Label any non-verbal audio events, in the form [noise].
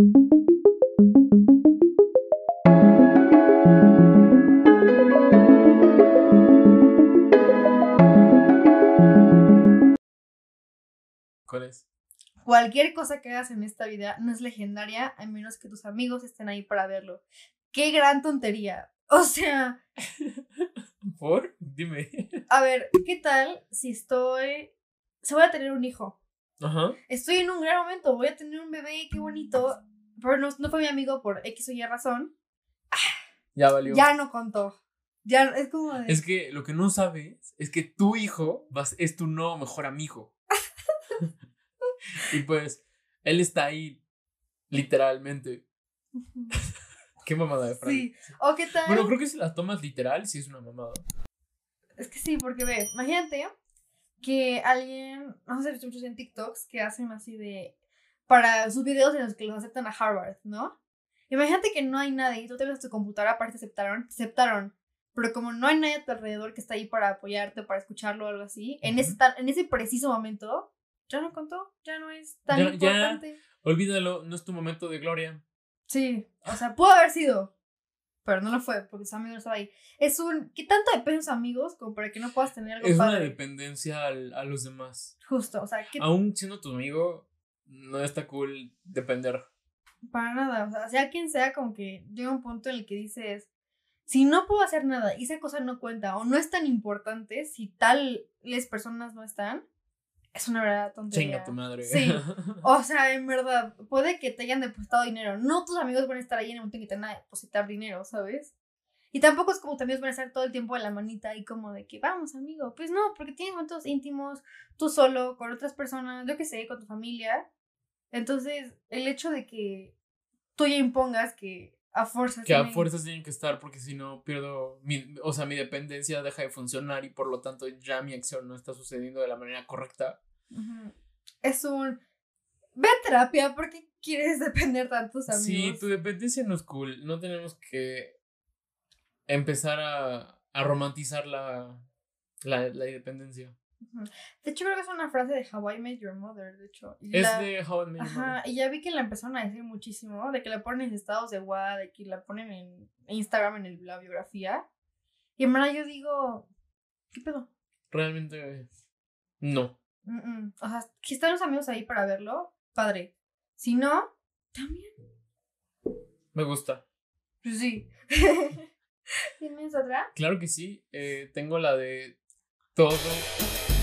¿Cuál es? Cualquier cosa que hagas en esta vida no es legendaria a menos que tus amigos estén ahí para verlo. Qué gran tontería. [laughs] O sea, ¿Por? Dime. a ver, ¿qué tal si estoy... Se voy a tener un hijo. Ajá. Estoy en un gran momento, voy a tener un bebé, qué bonito. Pero no, no fue mi amigo por X o Y razón. Ya valió. Ya no contó. Ya es como de... Es que lo que no sabes es que tu hijo vas, es tu nuevo mejor amigo. [laughs] y pues, él está ahí, literalmente. [laughs] Qué mamada de Frank. Sí. ¿O qué tal? Bueno, creo que si las tomas literal, sí es una mamada. Es que sí, porque ve, imagínate que alguien, no sé muchos en TikToks que hacen así de, para sus videos en los que los aceptan a Harvard, ¿no? Imagínate que no hay nadie, y tú te ves tu computadora, aparte te aceptaron, te aceptaron, pero como no hay nadie a tu alrededor que está ahí para apoyarte, para escucharlo o algo así, en, ese, en ese preciso momento, ya no contó, ya no es tan Ya- ya. importante. Olvídalo, no es tu momento de gloria. Sí, o sea, pudo haber sido, pero no lo fue, porque su amigo no estaba ahí. Es un, ¿qué tanto depende de sus amigos como para que no puedas tener algo Es una padre? dependencia al- a los demás. Justo, o sea, ¿qué Aún siendo tu amigo, no está cool depender. Para nada, o sea, sea quien sea, como que llega un punto en el que dices, si no puedo hacer nada y esa cosa no cuenta o no es tan importante, si tales personas no están, es una verdadera tontería. Chinga tu madre. Sí. [laughs] O sea, en verdad, puede que te hayan depositado dinero, no tus amigos van a estar ahí en el momento en que te van a depositar dinero, ¿sabes? Y tampoco es como tus amigos van a estar todo el tiempo en la manita y como de que vamos, amigo. Pues no, porque tienes momentos íntimos, tú solo, con otras personas, yo qué sé, con tu familia. Entonces, el hecho de que tú ya impongas que a fuerzas. que a tienen- fuerzas tienen que estar porque si no pierdo mi, o sea, mi dependencia deja de funcionar y por lo tanto ya mi acción no está sucediendo de la manera correcta. Es un. Ve a terapia porque quieres [laughs] depender tanto de tus Sí, amigos. tu dependencia no es cool. No tenemos que empezar a, a romantizar la, la, la dependencia. De hecho, creo que es una frase de How I Met Your Mother, de hecho. Y Es la- de How I Met Your Ajá, Mother. y ya vi que la empezaron a decir muchísimo, de que la ponen en estados de WhatsApp, de que la ponen en Instagram en el- la biografía. Y en verdad yo digo, ¿qué pedo? Realmente no. Mm, mm. O sea, si están los amigos ahí para verlo, padre. Si no, también. Me gusta. Pues sí. [laughs] ¿Tienes otra? Claro que sí. eh, tengo la de todo